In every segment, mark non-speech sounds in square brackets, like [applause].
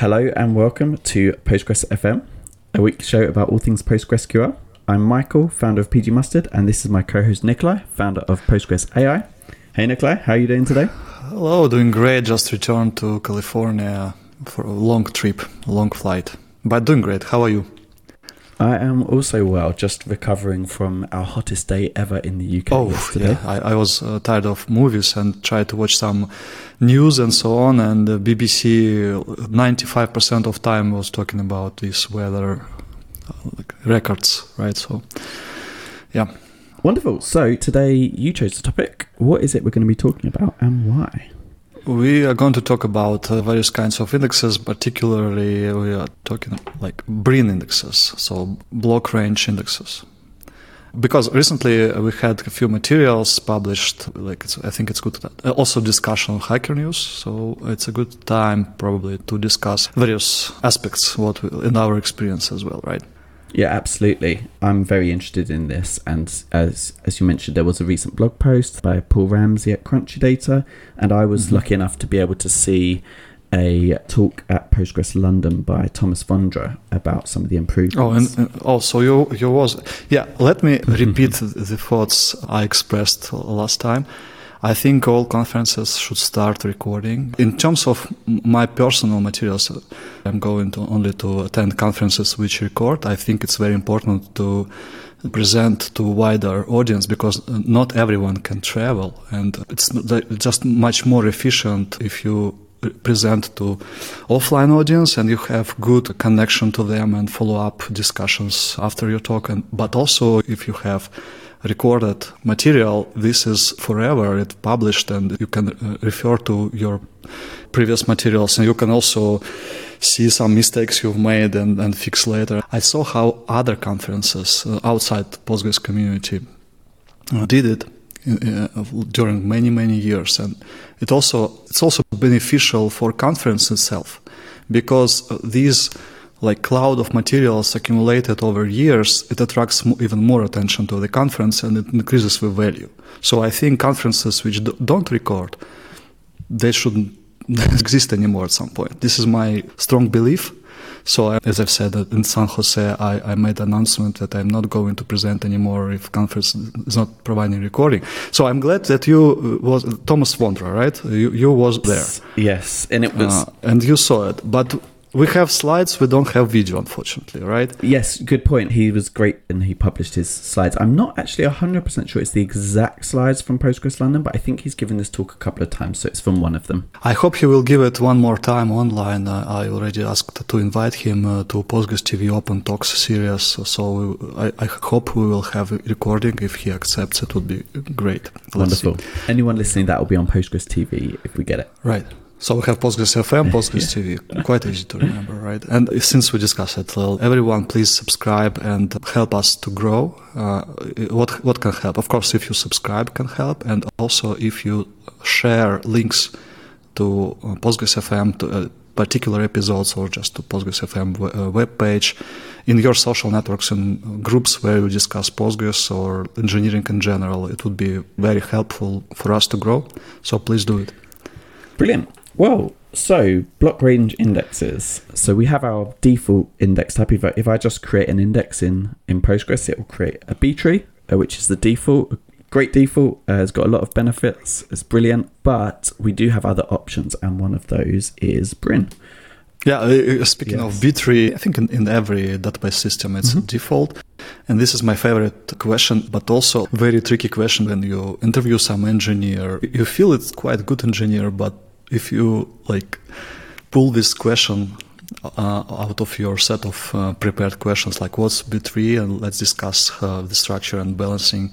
Hello and welcome to Postgres FM, a weekly show about all things PostgreSQL. I'm Michael, founder of PG Mustard, and this is my co-host Nikolay, founder of Postgres AI. Hey Nikolay, how are you doing today? Hello, doing great. Just returned to California for a long trip, long flight. But doing great. How are you? I am also well, just recovering from our hottest day ever in the UK oh, yesterday. Yeah. I, I was uh, tired of movies and tried to watch some news and so on. And the BBC, 95% of time was talking about this weather uh, records, right? So, yeah. Wonderful. So today you chose the topic. What is it we're going to be talking about and why? We are going to talk about uh, various kinds of indexes, particularly we are talking like BRIN indexes, so block range indexes. Because recently we had a few materials published, like I think it's good. Uh, also discussion on Hacker News, so it's a good time probably to discuss various aspects what we, in our experience as well, right? Yeah, absolutely. I'm very interested in this, and as as you mentioned, there was a recent blog post by Paul Ramsey at Crunchy Data, and I was mm-hmm. lucky enough to be able to see a talk at Postgres London by Tomas Vondra about some of the improvements. Oh, and, and also you you was yeah. Let me [laughs] repeat the thoughts I expressed last time. I think all conferences should start recording. In terms of my personal materials, I'm going to only to attend conferences which record. I think it's very important to present to wider audience because uh, not everyone can travel and it's just much more efficient if you present to offline audience and you have good connection to them and follow up discussions after your talk and but also if you have recorded material, this is forever. It's published, and you can uh, refer to your previous materials, and you can also see some mistakes you've made and, and fix later. I saw how other conferences uh, outside Postgres community uh, did it uh, during many many years, and it also it's also beneficial for conference itself because uh, these like cloud of materials accumulated over years, it attracts even more attention to the conference and it increases the value. So I think conferences which don't record, they shouldn't [laughs] exist anymore at some point. This is my strong belief. So as I've said in San Jose, I, I made an announcement that I'm not going to present anymore if conference is not providing recording. So I'm glad that you uh, was Tomas Vondra, right? You, you was there. Yes, and it was, uh, and you saw it. But we have slides, we don't have video, unfortunately, right? Yes, good point. He was great and he published his slides. I'm not actually 100% sure it's the exact slides from Postgres London, but I think he's given this talk a couple of times, so it's from one of them. I hope he will give it one more time online. Uh, I already asked to invite him uh, to Postgres TV Open Talks series, so we, I, I, hope we will have a recording. If he accepts, it would be great. Let's Wonderful. See. Anyone listening, that will be on Postgres TV if we get it. Right. So we have Postgres FM, Postgres TV. Quite easy to remember, right? And since we discussed it, well, everyone please subscribe and help us to grow. Uh, what what can help? Of course, if you subscribe can help, and also if you share links to uh, Postgres FM to uh, particular episodes or just to Postgres FM uh, web page in your social networks and groups where you discuss Postgres or engineering in general. It would be very helpful for us to grow. So please do it. Brilliant. Well, so block range indexes. So we have our default index type. If I, if I just create an index in, in Postgres, it will create a B tree, uh, which is the default. Great default. Uh, it's got a lot of benefits. It's brilliant. But we do have other options, and one of those is Brin. Yeah, uh, uh speaking yes. of B tree, I think in, in every database system it's mm-hmm. default. And this is my favorite question, but also very tricky question when you interview some engineer. You feel it's quite good engineer, but if you like pull this question uh, out of your set of uh, prepared questions, like what's B-tree, and let's discuss uh, the structure and balancing.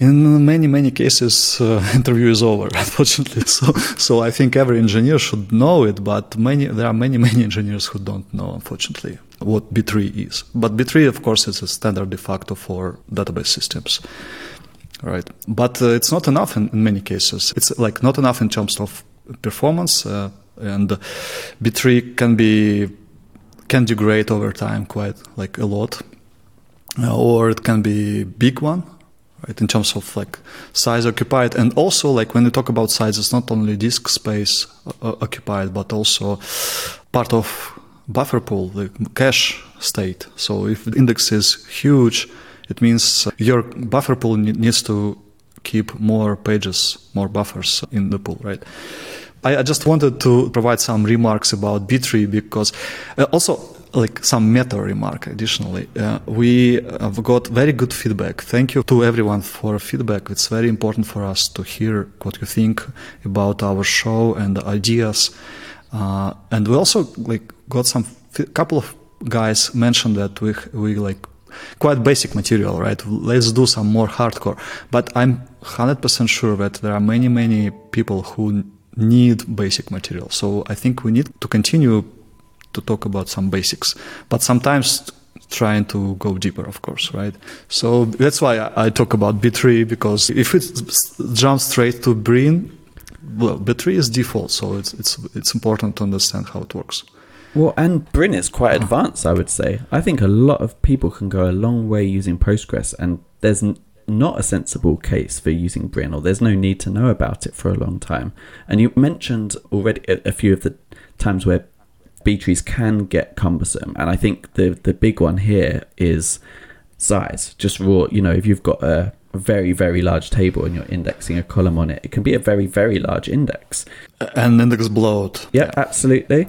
In many many cases, uh, [laughs] interview is over. [laughs] Unfortunately, so so I think every engineer should know it, but many there are many many engineers who don't know, unfortunately, what B-tree is. But B-tree, of course, is a standard de facto for database systems right? But uh, it's not enough in, in, many cases. It's like not enough in terms of performance, uh, and B-tree can be can degrade over time quite like a lot, uh, or it can be big one, right? In terms of like size occupied, and also like when you talk about size, it's not only disk space uh, occupied, but also part of buffer pool, the cache state. So if the index is huge, it means your buffer pool needs to keep more pages, more buffers in the pool, right? I, just wanted to provide some remarks about B-tree because uh, also like some meta remark additionally. Uh, we have got very good feedback. Thank you to everyone for feedback. It's very important for us to hear what you think about our show and ideas. Uh, and we also like got some couple of guys mentioned that we we like quite basic material right let's do some more hardcore but i'm 100% sure that there are many many people who need basic material so i think we need to continue to talk about some basics, but sometimes trying to go deeper, of course, right? So that's why I, talk about B-tree because if it jumps straight to Brin, well, B-tree is default, so it's it's it's important to understand how it works. Well, and Brin is quite advanced, I would say. I think a lot of people can go a long way using Postgres, and there's not a sensible case for using Brin, or there's no need to know about it for a long time. And you mentioned already a, a few of the times where B trees can get cumbersome, and I think the the big one here is size. Just raw, you know, if you've got a, a very very large table and you're indexing a column on it, it can be a very very large index. And index bloat. Yeah, absolutely.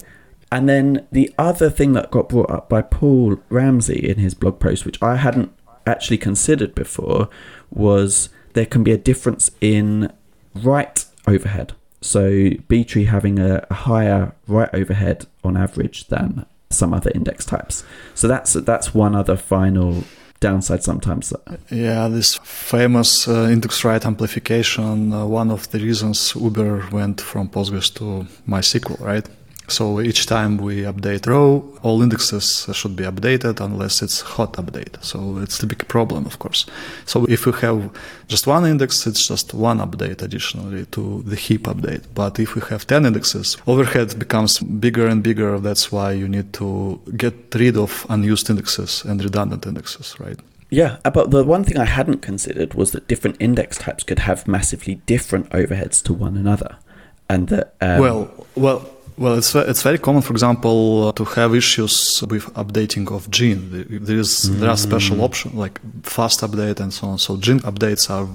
And then the other thing that got brought up by Paul Ramsey in his blog post, which I hadn't actually considered before, was there can be a difference in write overhead. So B-tree having a, a higher write overhead on average than some other index types. So that's that's one other final downside sometimes. Yeah, this famous uh, index write amplification, uh, one of the reasons Uber went from Postgres to MySQL, right? So each time we update row, all indexes should be updated unless it's hot update. So it's the big problem, of course. So if we have just one index, it's just one update additionally to the heap update. But if we have 10 indexes, overhead becomes bigger and bigger. That's why you need to get rid of unused indexes and redundant indexes, right? Yeah, uh, but the one thing I hadn't considered was that different index types could have massively different overheads to one another. And that. Um, well, well, well, it's it's very common, for example, uh, to have issues with updating of Gin. There is mm. there are special mm. options like fast update and so on. So Gin updates are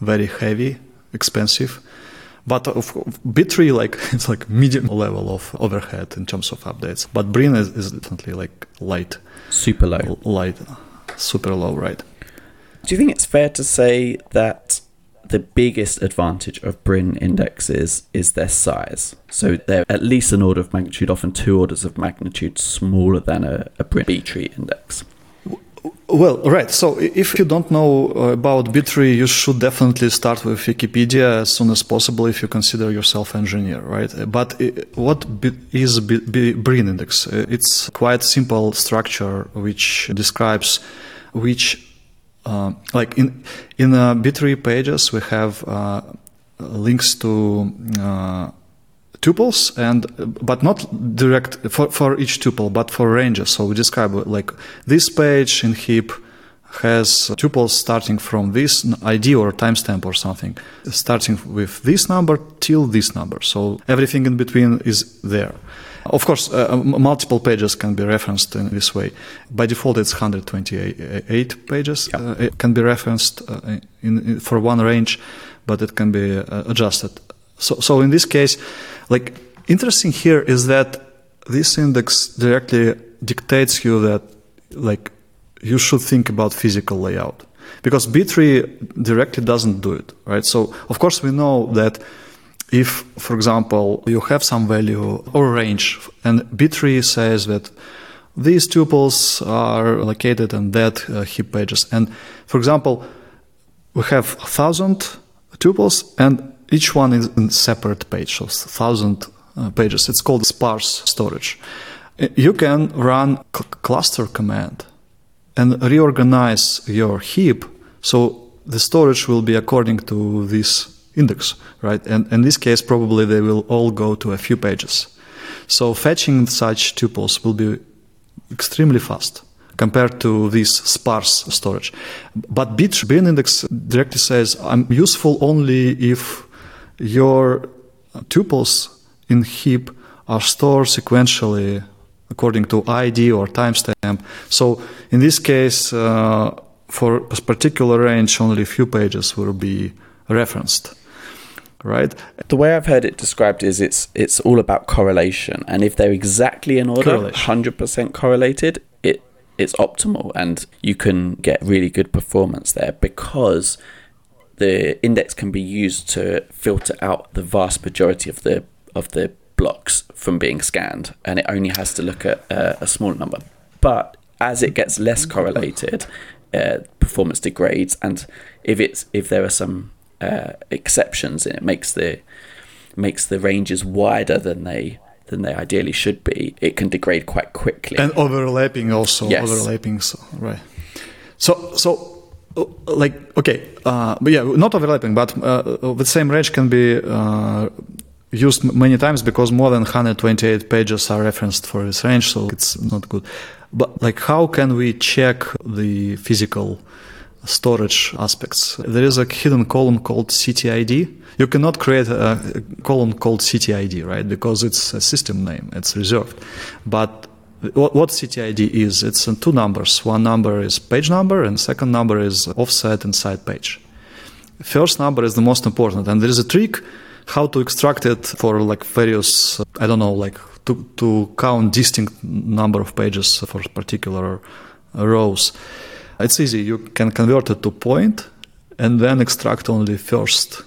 very heavy, expensive. But of B-tree, like [laughs] it's like medium level of overhead in terms of updates. But Brin is, is definitely like light, super low, light, super low, right? Do you think it's fair to say that the biggest advantage of Brin indexes is their size. So they're at least an order of magnitude, often two orders of magnitude smaller than a, a Brin B-tree index. Well, right. So if you don't know uh, about B-tree, you should definitely start with Wikipedia as soon as possible if you consider yourself engineer, right? But what is Brin index? Uh, it's quite simple structure which describes which uh, like in in uh, B-tree pages we have uh, links to uh, tuples and but not direct for, for each tuple but for ranges. So we describe like this page in heap has tuples starting from this id or timestamp or something starting with this number till this number. So everything in between is there of course, uh, multiple pages can be referenced in this way. By default, it's 128 pages. Yeah. Uh, it can be referenced uh, in, in, for one range, but it can be uh, adjusted. So, so in this case, like interesting here is that this index directly dictates you that like you should think about physical layout because B-tree directly doesn't do it, right? So of course we know that if, for example, you have some value or range, and B-tree says that these tuples are located in that uh, heap pages, and for example, we have a thousand tuples, and each one is in separate page, so thousand uh, pages. It's called sparse storage. You can run cl- cluster command and reorganize your heap so the storage will be according to this index, right? And in this case, probably they will all go to a few pages. So fetching such tuples will be extremely fast compared to this sparse storage. But Brin index directly says I'm useful only if your tuples in heap are stored sequentially according to ID or timestamp. So in this case, uh, for a particular range, only a few pages will be referenced. Right. The way I've heard it described is it's it's all about correlation, and if they're exactly in order, hundred percent correlated, it it's optimal, and you can get really good performance there because the index can be used to filter out the vast majority of the of the blocks from being scanned, and it only has to look at uh, a small number. But as it gets less correlated, uh, performance degrades, and if it's if there are some uh, exceptions, and it makes the makes the ranges wider than they than they ideally should be, it can degrade quite quickly. And overlapping also, yes. overlapping, so, right? So so. Uh, like okay, uh, but yeah, not overlapping, but uh, the same range can be uh, used many times because more than 128 pages are referenced for this range, so it's not good. But like, how can we check the physical storage aspects? There is a hidden column called CTID. You cannot create a column called CTID, right? Because it's a system name, it's reserved. But what CTID is, it's two numbers. One number is page number, and second number is offset inside page. First number is the most important, and there is a trick how to extract it for like various, uh, I don't know, like to, to count distinct number of pages for particular rows. It's easy. You can convert it to point and then extract only first.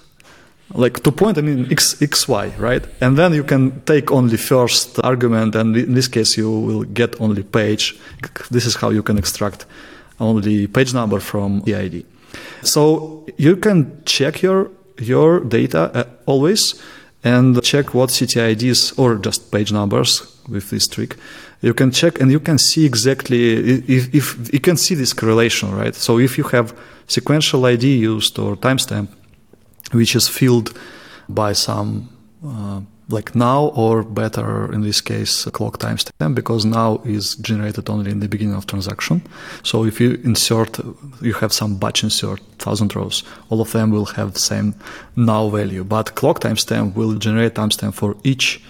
Like to point, I mean x, xy, right? And then you can take only first argument, and in this case, you will get only page. This is how you can extract only page number from the ID. So you can check your your data uh, always and check what CTIDs or just page numbers with this trick. You can check and you can see exactly if, if you can see this correlation, right? So if you have sequential ID used or timestamp, which is filled by some uh, like now or better in this case clock timestamp because now is generated only in the beginning of transaction so if you insert you have some batch insert thousand rows all of them will have the same now value but clock timestamp will generate timestamp for each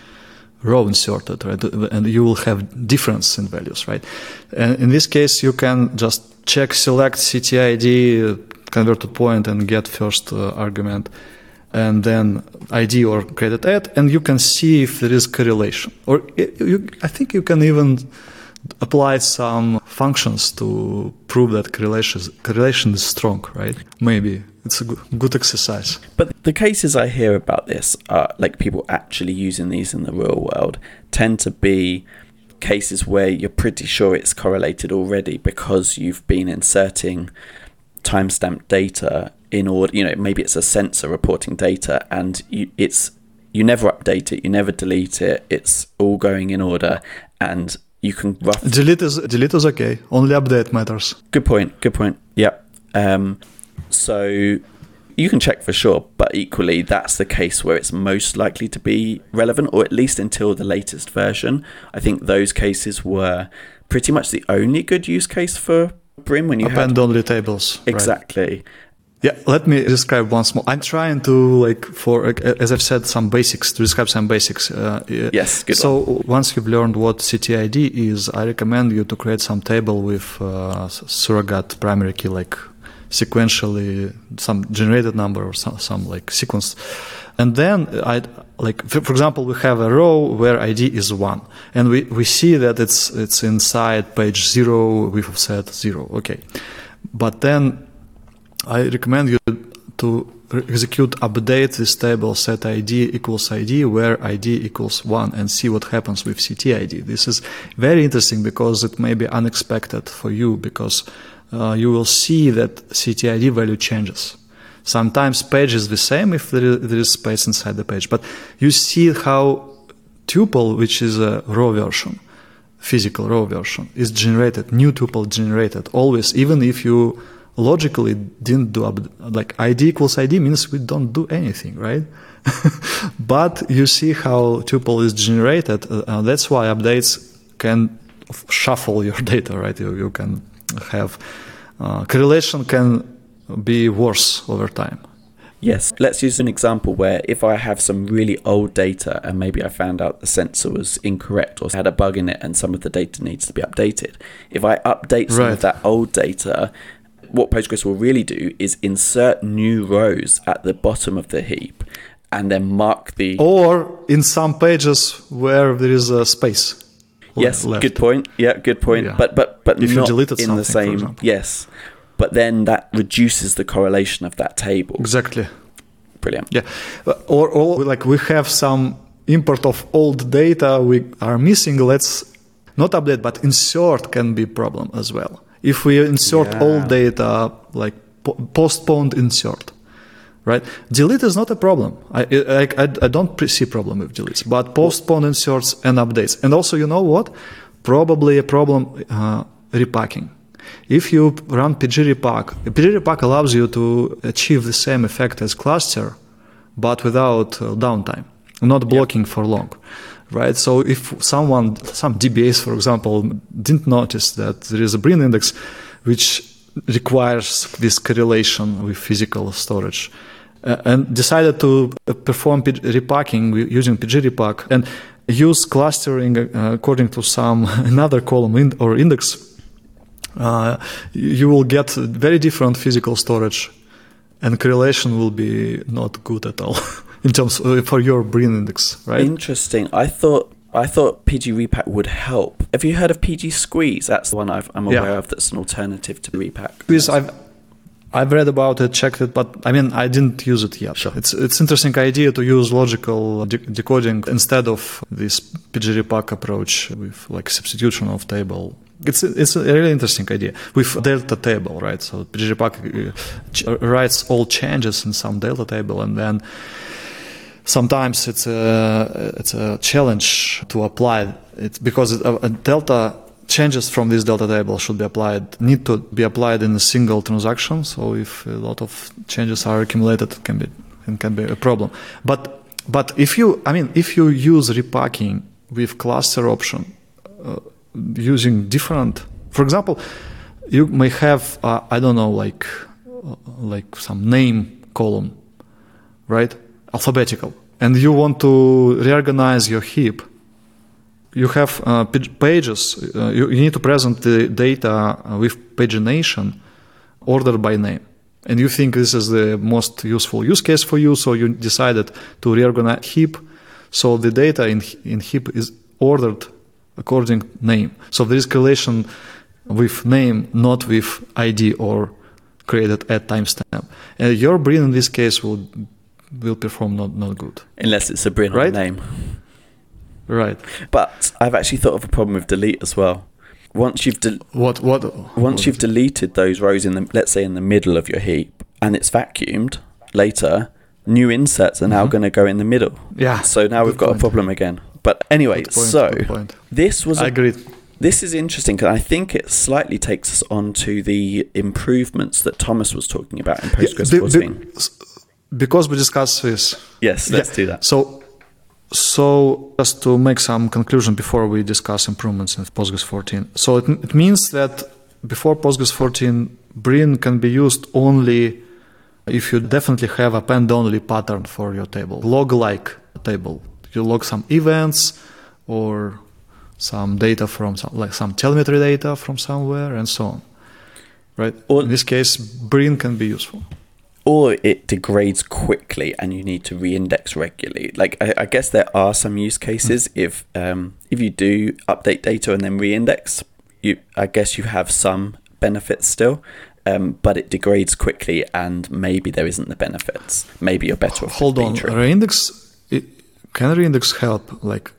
row inserted right and you will have difference in values right and in this case you can just check select ctid convert to point and get first uh, argument and then ID or created at, and you can see if there is correlation. Or you, I think you can even apply some functions to prove that correlation correlation is strong, right? Maybe it's a good exercise. But the cases I hear about this are like people actually using these in the real world tend to be cases where you're pretty sure it's correlated already because you've been inserting timestamp data in order you know maybe it's a sensor reporting data and you, it's you never update it you never delete it it's all going in order and you can rough delete is delete is okay. Only update matters. Good point good point. Yeah. Um, so you can check for sure but equally that's the case where it's most likely to be relevant or at least until the latest version. I think those cases were pretty much the only good use case for Brin when you append had... only tables exactly. right. Yeah, let me describe once more. I'm trying to like for as I've said some basics to describe some basics. Uh, yes. so one. once you've learned what CTID is, I recommend you to create some table with uh, surrogate primary key, like sequentially some generated number or some, some like sequence, and then I like for example we have a row where ID is one, and we we see that it's it's inside page zero with offset zero. Okay, but then I recommend you to execute update this table set id equals id where id equals 1 and see what happens with ctid. This is very interesting because it may be unexpected for you because uh, you will see that ctid value changes. Sometimes page is the same if there is, there is space inside the page, but you see how tuple, which is a raw version, physical raw version, is generated, new tuple generated always, even if you logically didn't do like id equals id means we don't do anything right [laughs] but you see how tuple is generated uh, uh, that's why updates can shuffle your [laughs] data, right? You, you can have uh, correlation can be worse over time. Yes, let's use an example where if I have some really old data and maybe I found out the sensor was incorrect or had a bug in it and some of the data needs to be updated. If I update some Right. of that old data, what Postgres will really do is insert new rows at the bottom of the heap and then mark the. Or in some pages where there is a space. yes, left. good point. Yeah, good point. Yeah. But but but If you not in the same. Yes, but then that reduces the correlation of that table. Exactly. Brilliant. Yeah, or, or like we have some import of old data we are missing. Let's not update, but insert can be problem as well. If we insert Yeah. old data, like po- postponed insert, right? Delete is not a problem. I I, I, I don't see problem with deletes, but postponed inserts and updates. And also, you know what? Probably a problem uh, repacking. If you run PG repack, PG repack allows you to achieve the same effect as cluster, but without uh, downtime, not blocking for long, right? So if someone, some DBAs, for example, didn't notice that there is a Brin index, which requires this correlation with physical storage, uh, and decided to uh, perform repacking using PG repack and use clustering uh, according to some [laughs] another column in, or index uh, you will get very different physical storage and correlation will be not good at all [laughs] in terms of, for your Brin index right Interesting. I thought I thought PG Repack would help. Have you heard of PG Squeeze? That's the one I've, I'm Yeah. aware of. That's an alternative to Repack. Please, I've I've read about it, checked it, but I mean, I didn't use it yet. Sure. It's it's interesting idea to use logical de- decoding instead of this PG Repack approach with like substitution of table. It's it's a really interesting idea with delta table, right? So PGRepack uh, ch- writes all changes in some delta table, and then sometimes it's a it's a challenge to apply. It because a, delta changes from this delta table should be applied need to be applied in a single transaction. So if a lot of changes are accumulated it can be it can be a problem. But but if you i mean if you use repacking with cluster option uh, using different for example you may have uh, i don't know like uh, like some name column right alphabetical. And you want to reorganize your heap. You have uh, pages uh, you, you need to present the data uh, with pagination ordered by name. And you think this is the most useful use case for you so you decided to reorganize heap. So the data in, in heap is ordered according name. So there is correlation with name not with id or created at timestamp. And your Brin in this case will will perform not, not good Unless it's a Brin Right? name. right But I've actually thought of a problem with delete as well. Once you've del- what what once you've deleted those rows in the let's say in the middle of your heap and it's vacuumed later, new inserts are now Mhm. going to go in the middle. yeah So now we've got point. a problem again. But anyway, point, so this was I a agree. This is interesting because I think it slightly takes us on to the improvements that Tomas was talking about in Postgres Be- be- 14. Because we discussed this. yes, let's Yeah. do that. So, so just to make some conclusion before we discuss improvements in Postgres 14. So it, it means that before Postgres 14, Brin can be used only if you definitely have a append-only pattern for your table, log-like table. You log some events or some data from some, like some telemetry data from somewhere and so on. Right. Or- In this case, Brin can be useful. Or it degrades quickly and you need to reindex regularly. Like I, I guess there are some use cases if um, if you do update data and then reindex, you I guess you have some benefits still. Um, but it degrades quickly and maybe there isn't the benefits. Maybe you're better off. Hold on, B-tree. reindex it, can reindex help? Like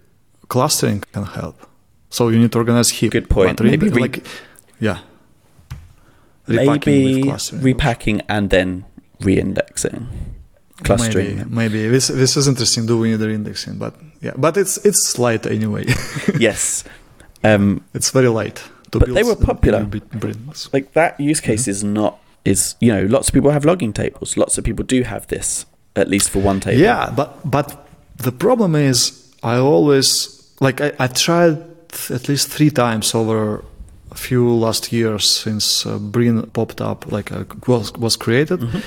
clustering can help. So you need to organize heap. Good point. But Maybe re- like, yeah. Repacking with maybe clustering. repacking and then reindexing, clustering. Maybe, maybe this this is interesting doing the indexing, but yeah, but it's it's light anyway. [laughs] yes, um, it's very light. To But build they were popular. like that use case is not is you know lots of people have logging tables. Lots of people do have this at least for one table. Yeah, but but the problem is I always like I, I tried at least three times over few last years since uh, Brin popped up, like uh, was was created. Mm-hmm.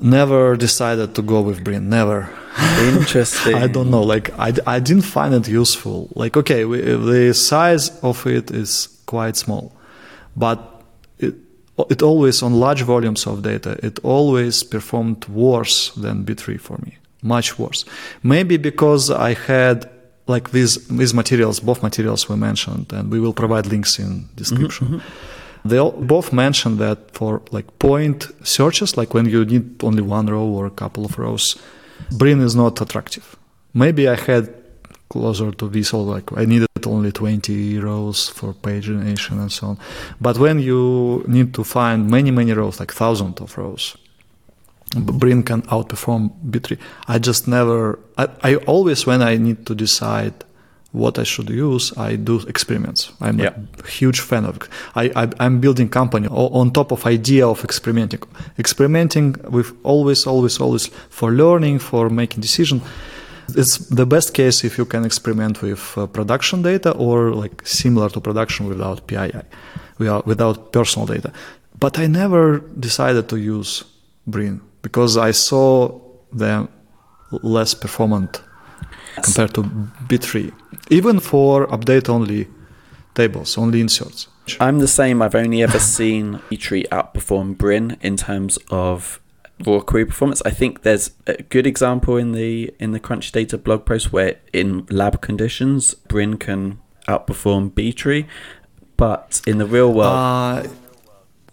Never decided to go with Brin. Never. Interesting. [laughs] I don't know. Like I, I didn't find it useful. Like okay, we, the size of it is quite small, but it it always on large volumes of data. It always performed worse than B-tree for me. Much worse. Maybe because I had like these these materials, both materials we mentioned, and we will provide links in description. Mm-hmm, mm-hmm. They all, both mentioned that for like point searches, like when you need only one row or a couple of rows, Brin is not attractive. Maybe I had closer to Visual, like I needed only 20 rows for pagination and so on. But when you need to find many, many rows, like thousands of rows, Brin can outperform B-tree. I just never, I, I always, when I need to decide what I should use, I do experiments. I'm Yeah. a huge fan of. I, I, I'm building company on top of idea of experimenting. Experimenting with always, always, always for learning, for making decision. It's the best case if you can experiment with uh, production data or like similar to production without PII, without, without personal data. But I never decided to use Brin because I saw them less performant compared to B-tree, even for update only tables, only inserts. I'm the same. I've only ever seen B-Tree outperform Brin in terms of raw query performance. I think there's a good example in the in the Crunch Data blog post where in lab conditions Brin can outperform B-Tree, but in the real world, Uh,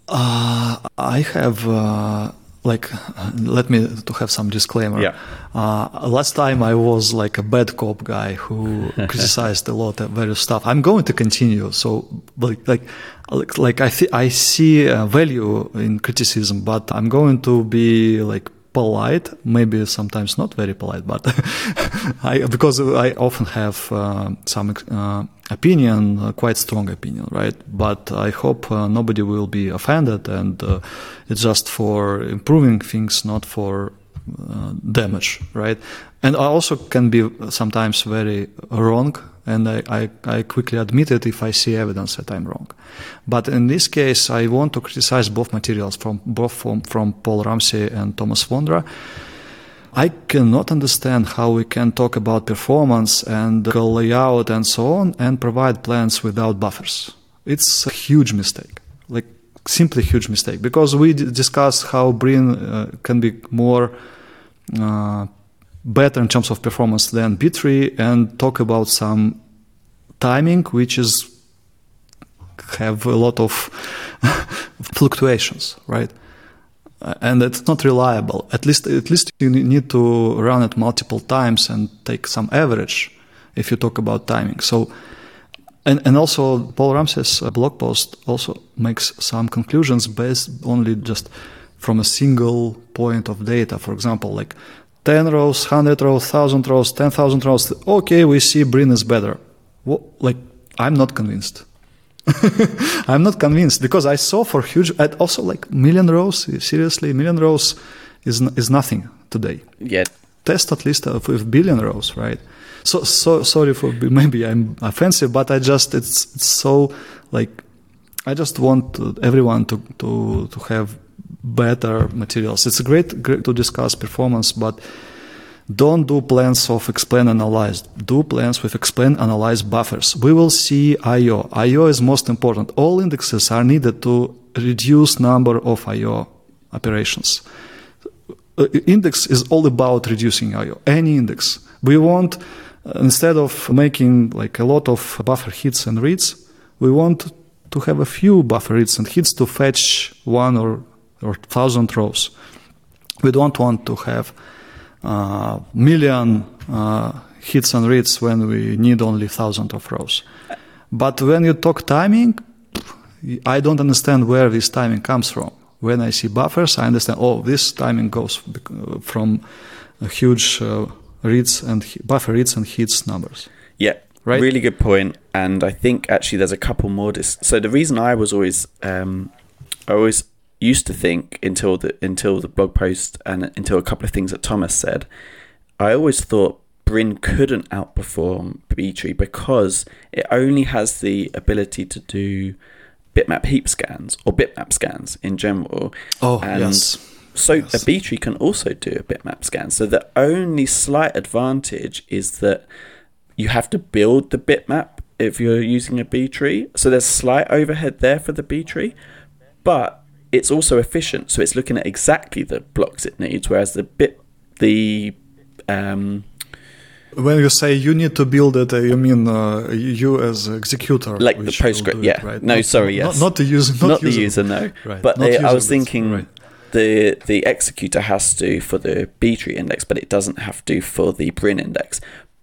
uh, I have uh, like let me to have some disclaimer. Yeah. Uh, last time I was like a bad cop guy who [laughs] criticized a lot of various stuff. I'm going to continue. So like like like, like I th- I see uh, value in criticism, but I'm going to be like polite, maybe sometimes not very polite, but [laughs] I because I often have uh, some uh, opinion, uh, quite strong opinion, right? But I hope uh, nobody will be offended, and uh, it's just for improving things, not for uh, damage, right? And I also can be sometimes very wrong, and I, I, I quickly admit it if I see evidence that I'm wrong. But in this case, I want to criticize both materials from both from, from Paul Ramsey and Tomas Vondra. I cannot understand how we can talk about performance and layout and so on and provide plans without buffers. It's a huge mistake, like simply huge mistake, because we discussed how Brin uh, can be more better in terms of performance than B-tree and talk about some timing, which is have a lot of [laughs] fluctuations, right? Uh, and it's not reliable. At least, at least you need to run it multiple times and take some average if you talk about timing. So, and, and also Paul Ramsey's uh, blog post also makes some conclusions based only just from a single point of data. For example, like 10 rows, 100 rows, 1000 rows, 10,000 rows. Okay, we see Brin is better. Like, I'm not convinced. [laughs] I'm not convinced because I saw for huge, and also like million rows. Seriously, million rows is is nothing today. yeah, Test at least uh, with billion rows, right? So so sorry for maybe I'm offensive, but I just it's it's so like I just want everyone to to to have better materials. It's great, great to discuss performance, but don't do plans of explain analyze. Do plans with explain analyze buffers. We will see I/O. I/O is most important. All indexes are needed to reduce number of I/O operations. Uh, index is all about reducing I/O. Any index. We want uh, instead of making like a lot of buffer hits and reads, we want to have a few buffer reads and hits to fetch one or or thousand rows. We don't want to have uh, million uh, hits and reads when we need only thousand of rows. But when you talk timing, I don't understand where this timing comes from. When I see buffers, I understand. Oh, this timing goes from a huge uh, reads and buffer reads and hits numbers. Yeah. Right? Really good point. And I think actually there's a couple more. Dis- so the reason I was always, um, I always used to think until the until the blog post and until a couple of things that Tomas said, I always thought Brin couldn't outperform B-tree because it only has the ability to do bitmap heap scans or bitmap scans in general. Oh, and yes. So yes. a B-tree can also do a bitmap scan. So the only slight advantage is that you have to build the bitmap if you're using a B-tree. So there's slight overhead there for the B-tree, but it's also efficient. So it's looking at exactly the blocks it needs, whereas the bit the um, when you say you need to build it, uh, you mean uh, you as executor, like the PostScript, yeah. right? No, not, sorry, yes, not, not the user, not, not the user, no. Right. But I was thinking right. the the executor has to for the B tree index, but it doesn't have to for the Brin index.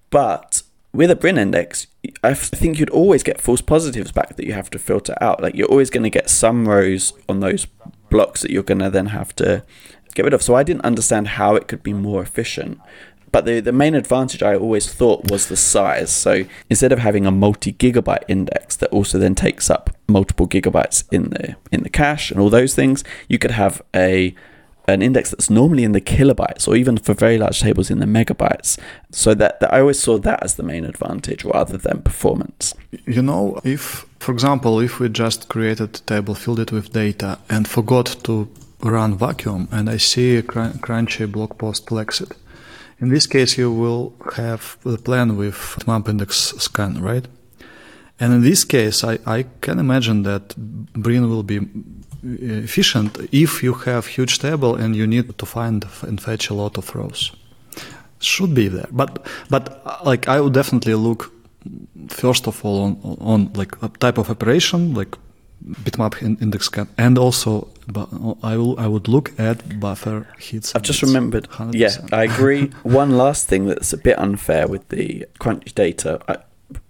But with a Brin index, I think you'd always get false positives back that you have to filter out. Like you're always going to get some rows on those blocks that you're going to then have to get rid of. So I didn't understand how it could be more efficient. But the, the main advantage I always thought was the size. So instead of having a multi gigabyte index that also then takes up multiple gigabytes in the in the cache and all those things, you could have a an index that's normally in the kilobytes or even for very large tables in the megabytes. So that, that I always saw that as the main advantage rather than performance. You know, if for example, if we just created a table, filled it with data, and forgot to run vacuum, and I see a crunchy blog post Lexit in this case, you will have the plan with map index scan, right? And in this case, I, I can imagine that Brin will be efficient if you have huge table and you need to find and fetch a lot of rows. Should be there, but but uh, like I would definitely look first of all on on like a type of operation like bitmap index scan and also I will I would look at buffer hits. I've just remembered. 100%. Yeah, I agree. [laughs] One last thing that's a bit unfair with the crunch data uh,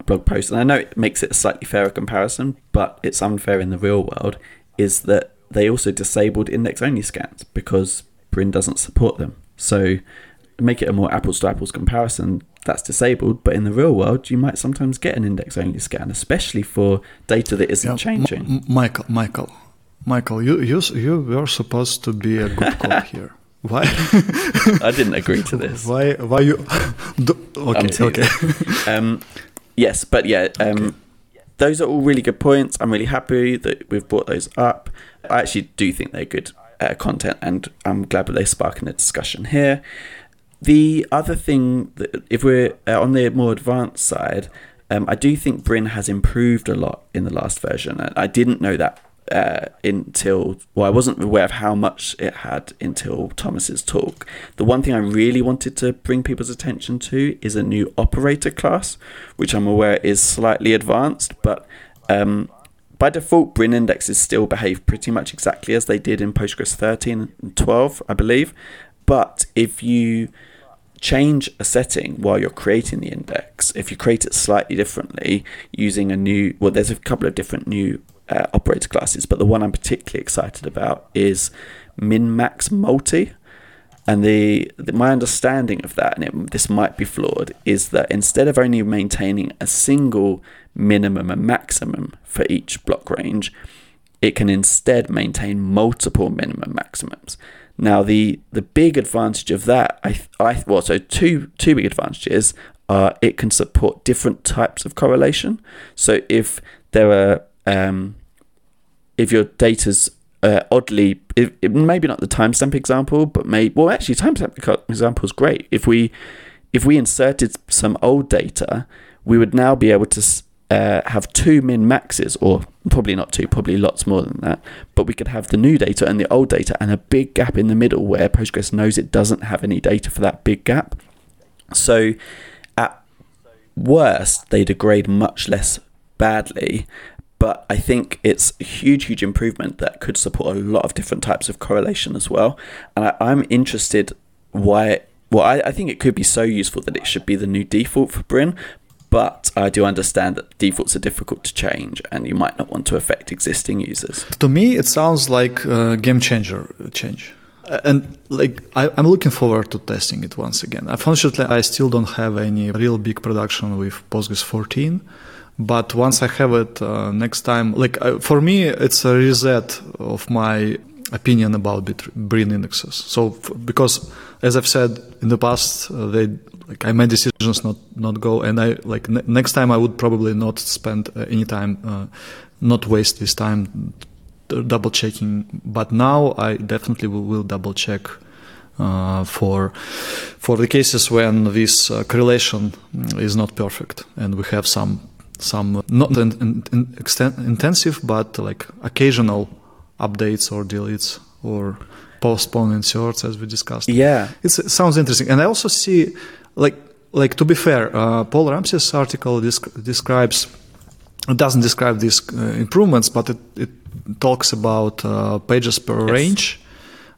blog post, and I know it makes it a slightly fairer comparison, but it's unfair in the real world. Is that they also disabled index only scans because Brin doesn't support them. So make it a more apples to apples comparison that's disabled, but in the real world, you might sometimes get an index only scan, especially for data that isn't yeah, changing. M- Michael, Michael, Michael, you you you were supposed to be a good cop [laughs] here. Why? I didn't agree to this. Why? Why you? [laughs] Do, okay. Okay. um, yes, but yeah. Um, okay. Those are all really good points. I'm really happy that we've brought those up. I actually do think they're good uh, content, and I'm glad that they're sparking a discussion here. The other thing, that if we're uh, on the more advanced side, um, I do think Brin has improved a lot in the last version. I didn't know that uh, until, well, I wasn't aware of how much it had until Tomas's talk. The one thing I really wanted to bring people's attention to is a new operator class, which I'm aware is slightly advanced, but um, by default, Brin indexes still behave pretty much exactly as they did in Postgres 13 and 12, I believe. But if you change a setting while you're creating the index, if you create it slightly differently using a new, well, there's a couple of different new uh, operator classes, but the one I'm particularly excited about is min max multi. And the, the, my understanding of that, and it, this might be flawed, is that instead of only maintaining a single minimum and maximum for each block range, it can instead maintain multiple minimum maximums. Now, the the big advantage of that, I I well, so two two big advantages are it can support different types of correlation. So if there are um, if your data's uh, oddly, it, maybe not the timestamp example, but maybe well, actually, timestamp example is great. If we if we inserted some old data, we would now be able to uh, have two min maxes, or probably not two, probably lots more than that. But we could have the new data and the old data, and a big gap in the middle where Postgres knows it doesn't have any data for that big gap. So, at worst, they degrade much less badly. But I think it's a huge, huge improvement that could support a lot of different types of correlation as well. And I, I'm interested why well, I, I, think it could be so useful that it should be the new default for Brin, but I do understand that defaults are difficult to change and you might not want to affect existing users. To me, it sounds like a game changer change. And like I, am looking forward to testing it once again. Unfortunately, I still don't have any real big production with Postgres 14. But once I have it uh, next time, like uh, for me, it's a reset of my opinion about Brin indexes. So because as I've said in the past, uh, they like I made decisions not not go, and I like ne- next time I would probably not spend uh, any time, uh, not waste this time double checking. But now I definitely will, will double check. Uh, for for the cases when this uh, correlation is not perfect and we have some some not extent, intensive but like occasional updates or deletes or postpone inserts as we discussed. Yeah, it's, it sounds interesting, and I also see like like to be fair, uh, Paul Ramsey's article describes it doesn't describe these uh, improvements, but it, it talks about uh, pages per yes. range.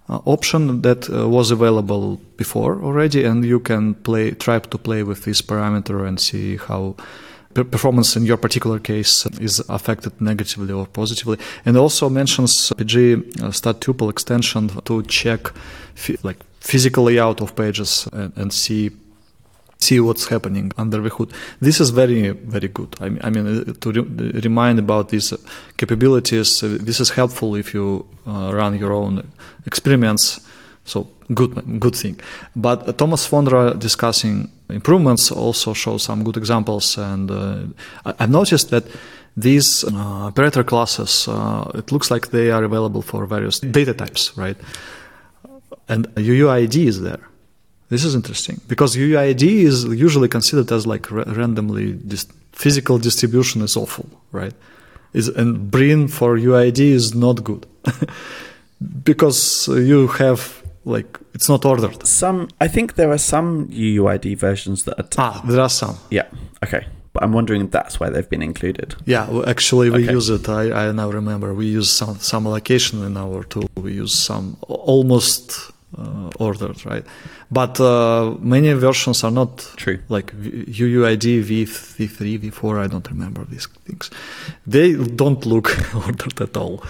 Uh, option that uh, was available before already, and you can play try to play with this parameter and see how performance in your particular case is affected negatively or positively. And also mentions PG uh, stat tuple extension to check like physical layout of pages and, and, see see what's happening under the hood. This is very very good. I mean, I mean uh, to re- remind about these capabilities. Uh, this is helpful if you uh, run your own experiments. So good good thing. But Tomas Vondra discussing improvements also shows some good examples, and uh, I've noticed that these uh, operator classes uh, it looks like they are available for various data types, right? And UUID is there. This is interesting because UUID is usually considered as like ra- randomly dis- physical distribution is awful, right? Is and Brin for UID is not good [laughs] because you have like it's not ordered. Some, I think there are some UUID versions that are. T- ah, there are some. Yeah. Okay. But I'm wondering if that's why they've been included. Yeah, well, actually, we okay. use it. I, I now remember we use some some allocation in our tool. We use some almost uh, ordered, right? But uh, many versions are not true. Like UUID v v3, v4. I don't remember these things. They don't look [laughs] ordered at all.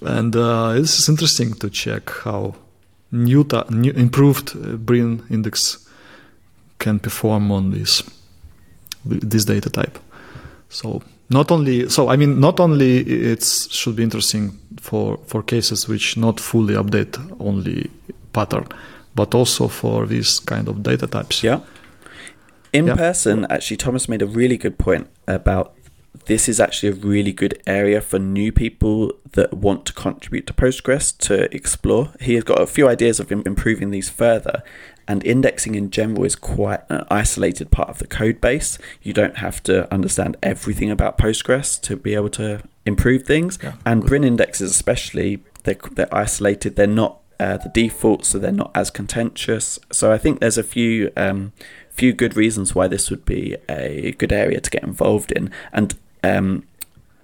And uh, this is interesting to check how new, ta- new improved uh, Brin index can perform on this this data type. So not only so I mean not only it should be interesting for for cases which not fully update only pattern, but also for these kind of data types. Yeah. In yeah. person, actually, Tomas made a really good point about this is actually a really good area for new people that want to contribute to Postgres to explore. He has got a few ideas of improving these further, and indexing in general is quite an isolated part of the code base. You don't have to understand everything about Postgres to be able to improve things. Yeah. And Brin indexes, especially, they're, they're isolated. They're not uh, the default, so they're not as contentious. So I think there's a few um, few good reasons why this would be a good area to get involved in. And um,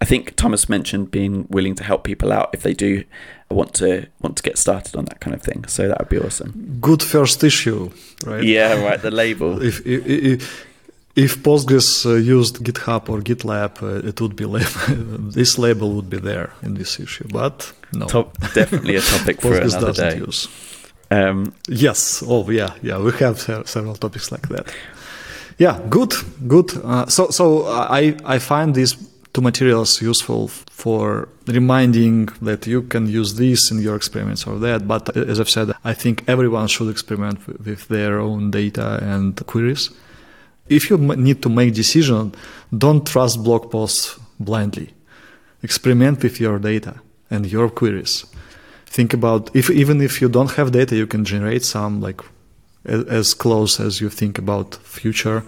I think Tomas mentioned being willing to help people out if they do want to want to get started on that kind of thing. So that would be awesome. Good first issue, right? [laughs] Yeah, right. The label. if, if, if if Postgres uh, used GitHub or GitLab, uh, it would be lab- [laughs] this label would be there in this issue. But no, Top, definitely a topic for another day. Use. Um, yes. Oh, yeah, yeah. We have several topics like that. Yeah, good, good. Uh, so, so I I find these two materials useful for reminding that you can use this in your experiments or that. But as I've said, I think everyone should experiment with their own data and queries if you need to make decision, don't trust blog posts blindly. Experiment with your data and your queries. Think about if even if you don't have data, you can generate some like as close as you think about future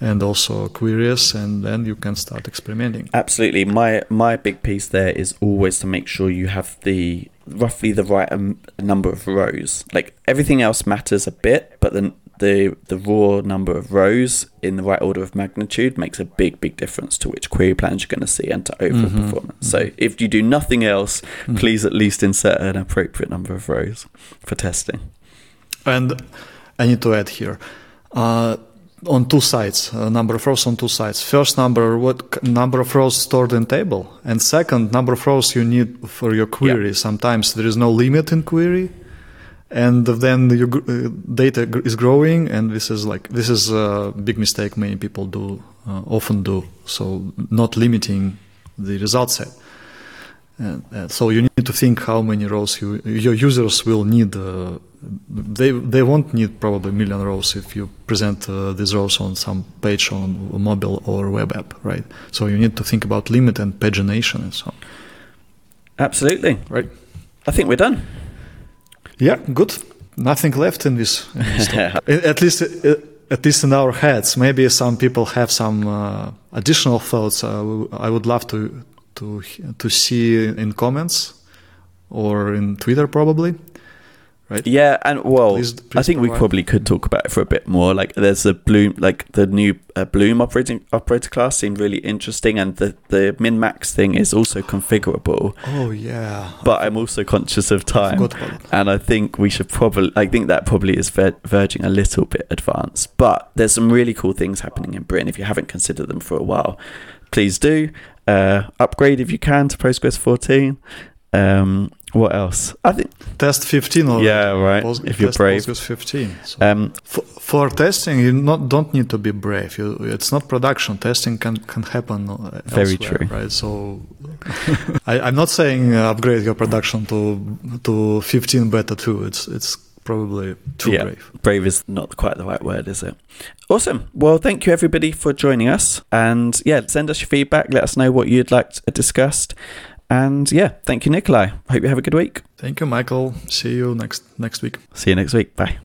and also queries and then you can start experimenting. Absolutely. My my big piece there is always to make sure you have the roughly the right um, number of rows. Like everything else matters a bit but then the the raw number of rows in the right order of magnitude makes a big big difference to which query plans you're going to see and to overall mm-hmm. performance. So if you do nothing else, mm-hmm. please at least insert an appropriate number of rows for testing. And I need to add here. Uh, on two sides, a number of rows on two sides. First number, what number of rows stored in table, and second number of rows you need for your query. Sometimes there is no limit in query, and then your uh, data is growing and this is like this is a big mistake many people do uh, often do so not limiting the result set And, uh, so you need to think how many rows you, your users will need. Uh, they they won't need probably a million rows if you present uh, these rows on some page on a mobile or web app, right? So you need to think about limit and pagination and so on. Absolutely. Right. I think we're done. Yeah, good. Nothing left in this. In this [laughs] at least. Uh, at least in our heads, maybe some people have some uh, additional thoughts. I would love to to to see in comments or in Twitter, probably right? Yeah, and well, please, please I think provide. we probably could talk about it for a bit more. Like, there's a Bloom, like the new uh, Bloom operating operator class seemed really interesting, and the the min max thing is also configurable. Oh yeah, but I'm also conscious of time, and I think we should probably. I think that probably is ver- verging a little bit advanced. But there's some really cool things happening in Brin. If you haven't considered them for a while, please do. Uh, upgrade if you can to Postgres 14. Um, what else? I think test 15 or yeah, right. Post, if you're brave, Postgres 15. So um, for, for, testing, you not don't need to be brave. You, it's not production testing can can happen. Uh, Very true, right? So [laughs] I, am not saying uh, upgrade your production to to 15 beta 2. It's it's probably too yeah, brave. Brave is not quite the right word, is it? Awesome. Well, thank you everybody for joining us, and yeah, send us your feedback. Let us know what you'd like discussed. And yeah, thank you, Nikolay. Hope you have a good week. Thank you, Michael. See you next next week. See you next week. Bye.